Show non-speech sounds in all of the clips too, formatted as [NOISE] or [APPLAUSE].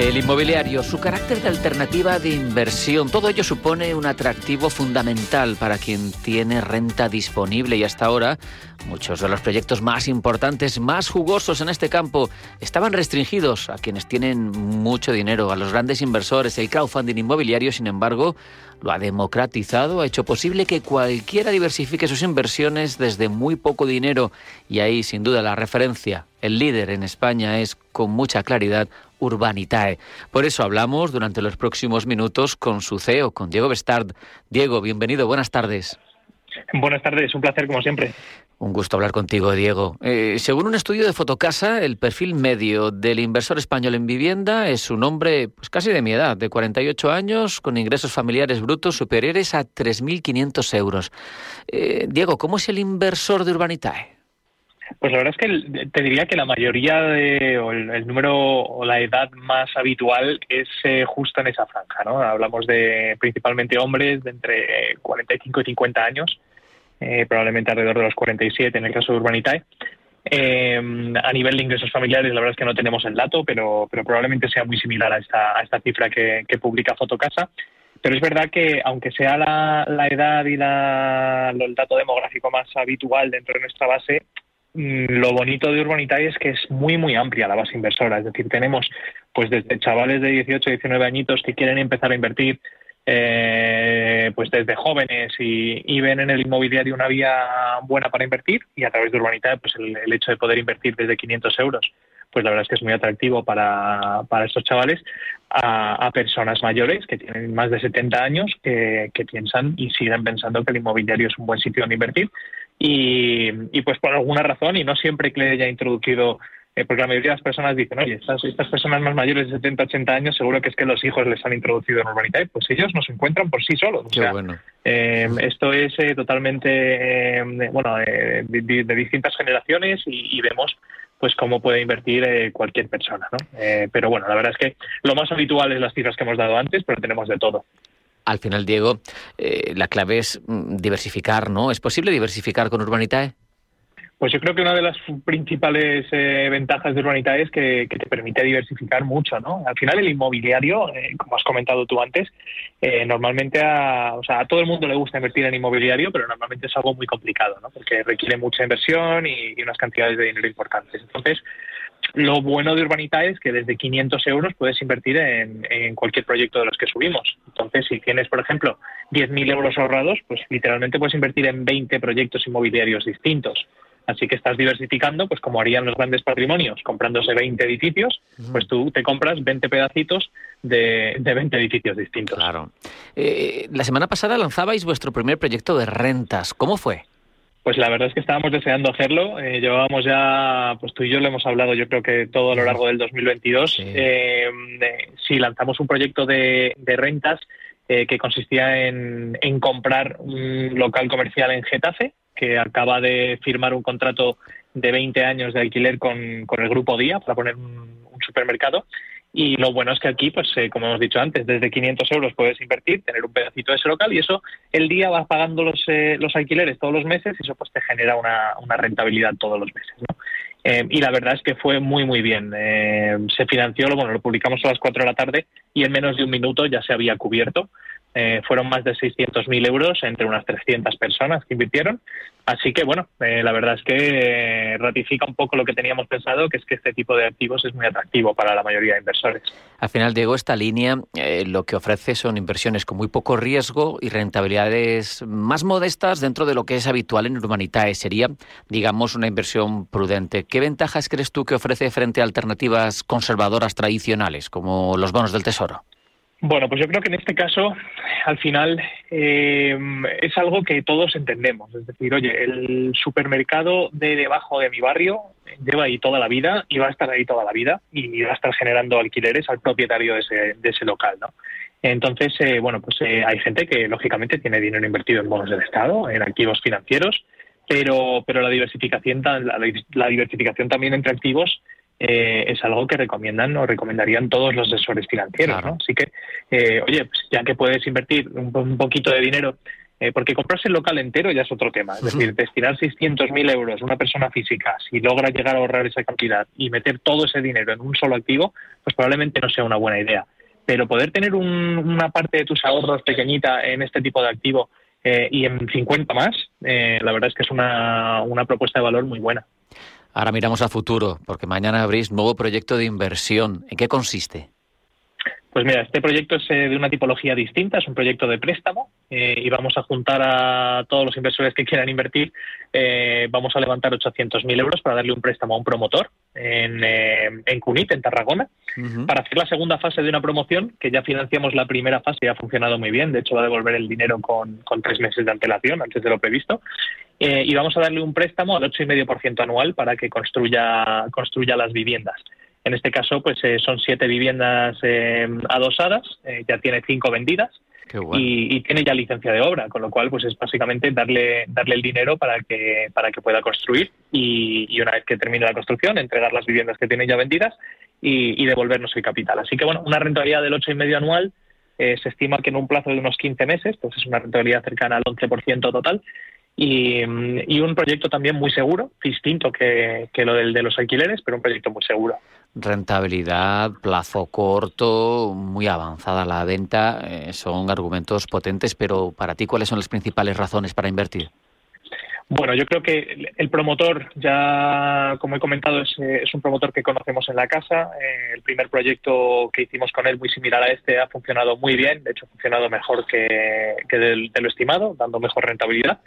El inmobiliario, su carácter de alternativa de inversión, todo ello supone un atractivo fundamental para quien tiene renta disponible y hasta ahora muchos de los proyectos más importantes, más jugosos en este campo, estaban restringidos a quienes tienen mucho dinero, a los grandes inversores. El crowdfunding inmobiliario, sin embargo, lo ha democratizado, ha hecho posible que cualquiera diversifique sus inversiones desde muy poco dinero y ahí sin duda la referencia, el líder en España es con mucha claridad Urbanitae. Por eso hablamos durante los próximos minutos con su CEO, con Diego Bestard. Diego, bienvenido, buenas tardes. Buenas tardes, un placer como siempre. Un gusto hablar contigo, Diego. Eh, según un estudio de Fotocasa, el perfil medio del inversor español en vivienda es un hombre pues casi de mi edad, de 48 años, con ingresos familiares brutos superiores a 3.500 euros. Eh, Diego, ¿cómo es el inversor de Urbanitae? Pues la verdad es que te diría que la mayoría de, o el, número o la edad más habitual es eh, justo en esa franja, ¿no? Hablamos de principalmente hombres de entre 45 y 50 años, eh, probablemente alrededor de los 47 en el caso de Urbanitae. Eh, a nivel de ingresos familiares, la verdad es que no tenemos el dato, pero, pero probablemente sea muy similar a esta, a esta cifra que, publica Fotocasa. Pero es verdad que, aunque sea la, la edad y la, el dato demográfico más habitual dentro de nuestra base, lo bonito de Urbanitae es que es muy, muy amplia la base inversora. Es decir, tenemos pues desde chavales de 18, 19 añitos que quieren empezar a invertir eh, pues desde jóvenes y, ven en el inmobiliario una vía buena para invertir y a través de Urbanitae pues el, hecho de poder invertir desde 500 euros pues la verdad es que es muy atractivo para, para estos chavales, a, personas mayores que tienen más de 70 años que, que, piensan y siguen pensando que el inmobiliario es un buen sitio donde invertir y, pues por alguna razón, y no siempre que le haya introducido, eh, porque la mayoría de las personas dicen, oye, estas, estas personas más mayores de 70, 80 años, seguro que es que los hijos les han introducido en urbanidad, pues ellos nos encuentran por sí solos. bueno. Eh, esto es eh, totalmente, bueno, de, distintas generaciones y, vemos pues cómo puede invertir cualquier persona, ¿no? pero bueno, la verdad es que lo más habitual es las cifras que hemos dado antes, pero tenemos de todo al final, Diego, eh, la clave es mm, diversificar, ¿no? ¿Es posible diversificar con Urbanitae? Pues yo creo que una de las principales eh, ventajas de Urbanitae es que, te permite diversificar mucho, ¿no? Al final el inmobiliario, eh, como has comentado tú antes, normalmente a, o sea, a todo el mundo le gusta invertir en inmobiliario, pero normalmente es algo muy complicado, ¿no? Porque requiere mucha inversión y, unas cantidades de dinero importantes. Entonces, lo bueno de Urbanita es que desde 500 euros puedes invertir en, cualquier proyecto de los que subimos. Entonces, si tienes, por ejemplo, 10.000 euros ahorrados, pues literalmente puedes invertir en 20 proyectos inmobiliarios distintos. Así que estás diversificando, pues como harían los grandes patrimonios, comprándose 20 edificios, pues tú te compras 20 pedacitos de, de 20 edificios distintos. Claro. Eh, la semana pasada lanzabais vuestro primer proyecto de rentas. ¿Cómo fue? Pues la verdad es que estábamos deseando hacerlo. Eh, llevábamos ya, pues tú y yo lo hemos hablado, yo creo que todo a lo largo del 2022. Sí, eh, sí lanzamos un proyecto de, rentas eh, que consistía en, comprar un local comercial en Getafe, que acaba de firmar un contrato de 20 años de alquiler con, el Grupo Día para poner un supermercado y lo bueno es que aquí, pues eh, como hemos dicho antes, desde 500 euros puedes invertir, tener un pedacito de ese local y eso el día vas pagando los, eh, los alquileres todos los meses y eso pues te genera una, una rentabilidad todos los meses. ¿no? Eh, y la verdad es que fue muy, muy bien. se financió, bueno, lo publicamos a las 4 de la tarde y en menos de un minuto ya se había cubierto. Eh, fueron más de 600.000 euros entre unas 300 personas que invirtieron. Así que, bueno, eh, la verdad es que eh, ratifica un poco lo que teníamos pensado, que es que este tipo de activos es muy atractivo para la mayoría de inversores. Al final, Diego, esta línea lo que ofrece son inversiones con muy poco riesgo y rentabilidades más modestas dentro de lo que es habitual en Urbanitae. Sería, digamos, una inversión prudente. ¿Qué ventajas crees tú que ofrece frente a alternativas conservadoras tradicionales, como los bonos del Tesoro? Bueno, pues yo creo que en este caso, al final, eh, es algo que todos entendemos. Es decir, oye, el supermercado de debajo de mi barrio lleva ahí toda la vida y va a estar ahí toda la vida y va a estar generando alquileres al propietario de ese, de ese local, ¿no? Entonces, eh, bueno, pues eh, hay gente que lógicamente tiene dinero invertido en bonos del Estado, en activos financieros, pero, pero la diversificación, la, diversificación también entre activos eh, es algo que recomiendan o recomendarían todos los asesores financieros. ¿no? Así que, eh, oye, pues ya que puedes invertir un, poquito de dinero, eh, porque comprarse el local entero ya es otro tema. Es decir, destinar 600.000 euros una persona física, si logra llegar a ahorrar esa cantidad y meter todo ese dinero en un solo activo, pues probablemente no sea una buena idea. Pero poder tener una parte de tus ahorros pequeñita en este tipo de activo eh, y en 50 más, eh, la verdad es que es una, una propuesta de valor muy buena. Ahora miramos a futuro, porque mañana abrís nuevo proyecto de inversión. ¿En qué consiste? Pues mira, este proyecto es eh, de una tipología distinta, es un proyecto de préstamo eh, y vamos a juntar a todos los inversores que quieran invertir. Eh, vamos a levantar 800.000 euros para darle un préstamo a un promotor en, en Cunit, en Tarragona, para hacer la segunda fase de una promoción, que ya financiamos la primera fase y ha funcionado muy bien. De hecho, va a devolver el dinero con, con tres meses de antelación antes de lo previsto. y vamos a darle un préstamo al 8,5% anual para que construya, construya las viviendas. En este caso, pues eh, son siete viviendas eh, adosadas, eh, ya tiene cinco vendidas y, tiene ya licencia de obra, con lo cual, pues es básicamente darle darle el dinero para que para que pueda construir y, una vez que termine la construcción, entregar las viviendas que tiene ya vendidas y, devolvernos el capital. Así que bueno, una rentabilidad del ocho y medio anual se estima que en un plazo de unos 15 meses, pues es una rentabilidad cercana al 11% total y, un proyecto también muy seguro, distinto que, que, lo del de los alquileres, pero un proyecto muy seguro rentabilidad, plazo corto, muy avanzada la venta, eh, son argumentos potentes, pero para ti, ¿cuáles son las principales razones para invertir? Bueno, yo creo que el promotor, ya como he comentado, es, eh, un promotor que conocemos en la casa. Eh, el primer proyecto que hicimos con él, muy similar a este, ha funcionado muy bien. De hecho, ha funcionado mejor que, de lo estimado, dando mejor rentabilidad.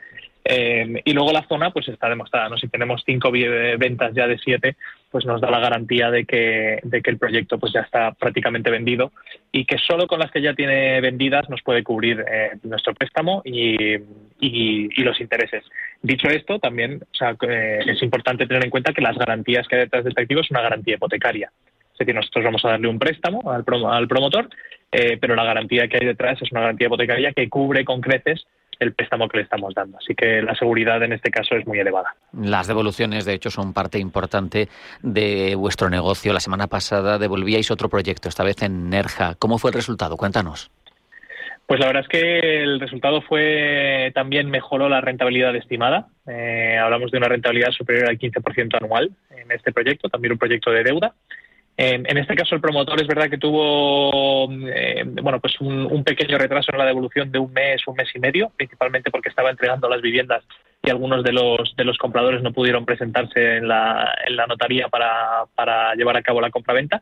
Eh, y luego la zona pues está demostrada, ¿no? Si tenemos cinco ventas ya de siete, pues nos da la garantía de que, de que el proyecto pues ya está prácticamente vendido y que solo con las que ya tiene vendidas nos puede cubrir eh, nuestro préstamo y, y, los intereses. Dicho esto, también eh, es importante tener en cuenta que las garantías que hay detrás de este activo es una garantía hipotecaria. Es decir, nosotros vamos a darle un préstamo al, al promotor, pero la garantía que hay detrás es una garantía hipotecaria que cubre con creces el préstamo que le estamos dando. Así que la seguridad en este caso es muy elevada. Las devoluciones, de hecho, son parte importante de vuestro negocio. La semana pasada devolvíais otro proyecto, esta vez en Nerja. ¿Cómo fue el resultado? Cuéntanos. Pues la verdad es que el resultado fue también mejoró la rentabilidad estimada. Eh, hablamos de una rentabilidad superior al 15% anual en este proyecto, también un proyecto de deuda. En, este caso, el promotor es verdad que tuvo eh, bueno, pues un, pequeño retraso en la devolución de un mes, un mes y medio, principalmente porque estaba entregando las viviendas y algunos de los, de los compradores no pudieron presentarse en la, en la notaría para, para llevar a cabo la compraventa.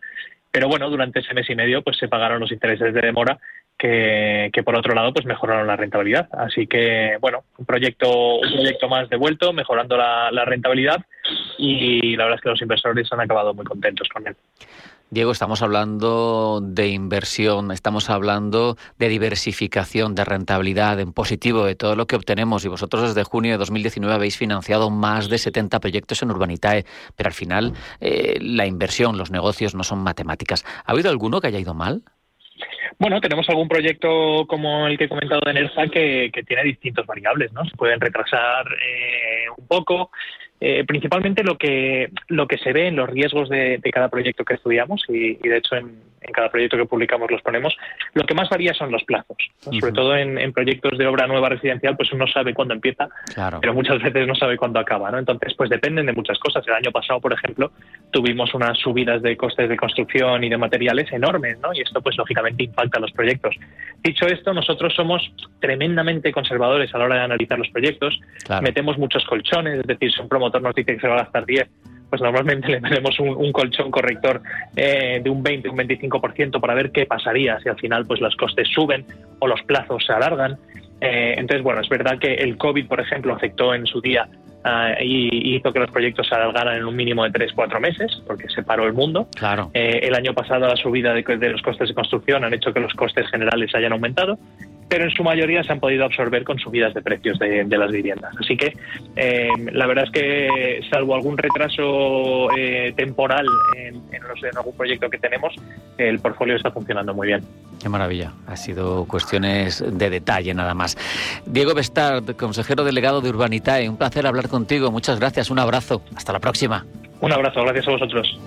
Pero bueno, durante ese mes y medio pues se pagaron los intereses de demora que, por otro lado pues mejoraron la rentabilidad. Así que bueno, un proyecto, un proyecto más devuelto, mejorando la rentabilidad y la verdad es que los inversores han acabado muy contentos con él. Diego, estamos hablando de inversión, estamos hablando de diversificación, de rentabilidad, en positivo, de todo lo que obtenemos. Y vosotros desde junio de 2019 habéis financiado más de 70 proyectos en Urbanitae, pero al final eh, la inversión, los negocios no son matemáticas. ¿Ha habido alguno que haya ido mal? Bueno, tenemos algún proyecto como el que he comentado de NERSA que, tiene distintos variables, ¿no? Se pueden retrasar eh, un poco, eh, principalmente lo que lo que se ve en los riesgos de, cada proyecto que estudiamos y, de hecho en, cada proyecto que publicamos los ponemos lo que más varía son los plazos. Sobre todo en, proyectos de obra nueva residencial pues uno sabe cuándo empieza pero muchas veces no sabe cuándo acaba ¿no? entonces pues dependen de muchas cosas. El año pasado por ejemplo tuvimos unas subidas de costes de construcción y de materiales enormes ¿no? y esto pues lógicamente impacta a los proyectos. Dicho esto nosotros somos tremendamente conservadores a la hora de analizar los proyectos. Metemos muchos colchones es decir son promotores nos dice que se va a gastar 10, pues normalmente [LAUGHS] le ponemos un, colchón corrector eh, de un 20, un 25% para ver qué pasaría si al final pues los costes suben o los plazos se alargan. Eh, entonces, bueno, es verdad que el COVID, por ejemplo, afectó en su día ah, y hizo que los proyectos se alargaran en un mínimo de 3-4 meses, porque se paró el mundo. Claro. Eh, el año pasado la subida de, de, los costes de construcción han hecho que los costes generales hayan aumentado pero en su mayoría se han podido absorber con subidas de precios de, las viviendas. Así que eh, la verdad es que, salvo algún retraso eh, temporal en, en, algún proyecto que tenemos, el portfolio está funcionando muy bien. Qué maravilla. Ha sido cuestiones de detalle nada más. Diego Bestard, consejero delegado de Urbanitae, un placer hablar contigo. Muchas gracias. Un abrazo. Hasta la próxima. Un abrazo. Gracias a vosotros.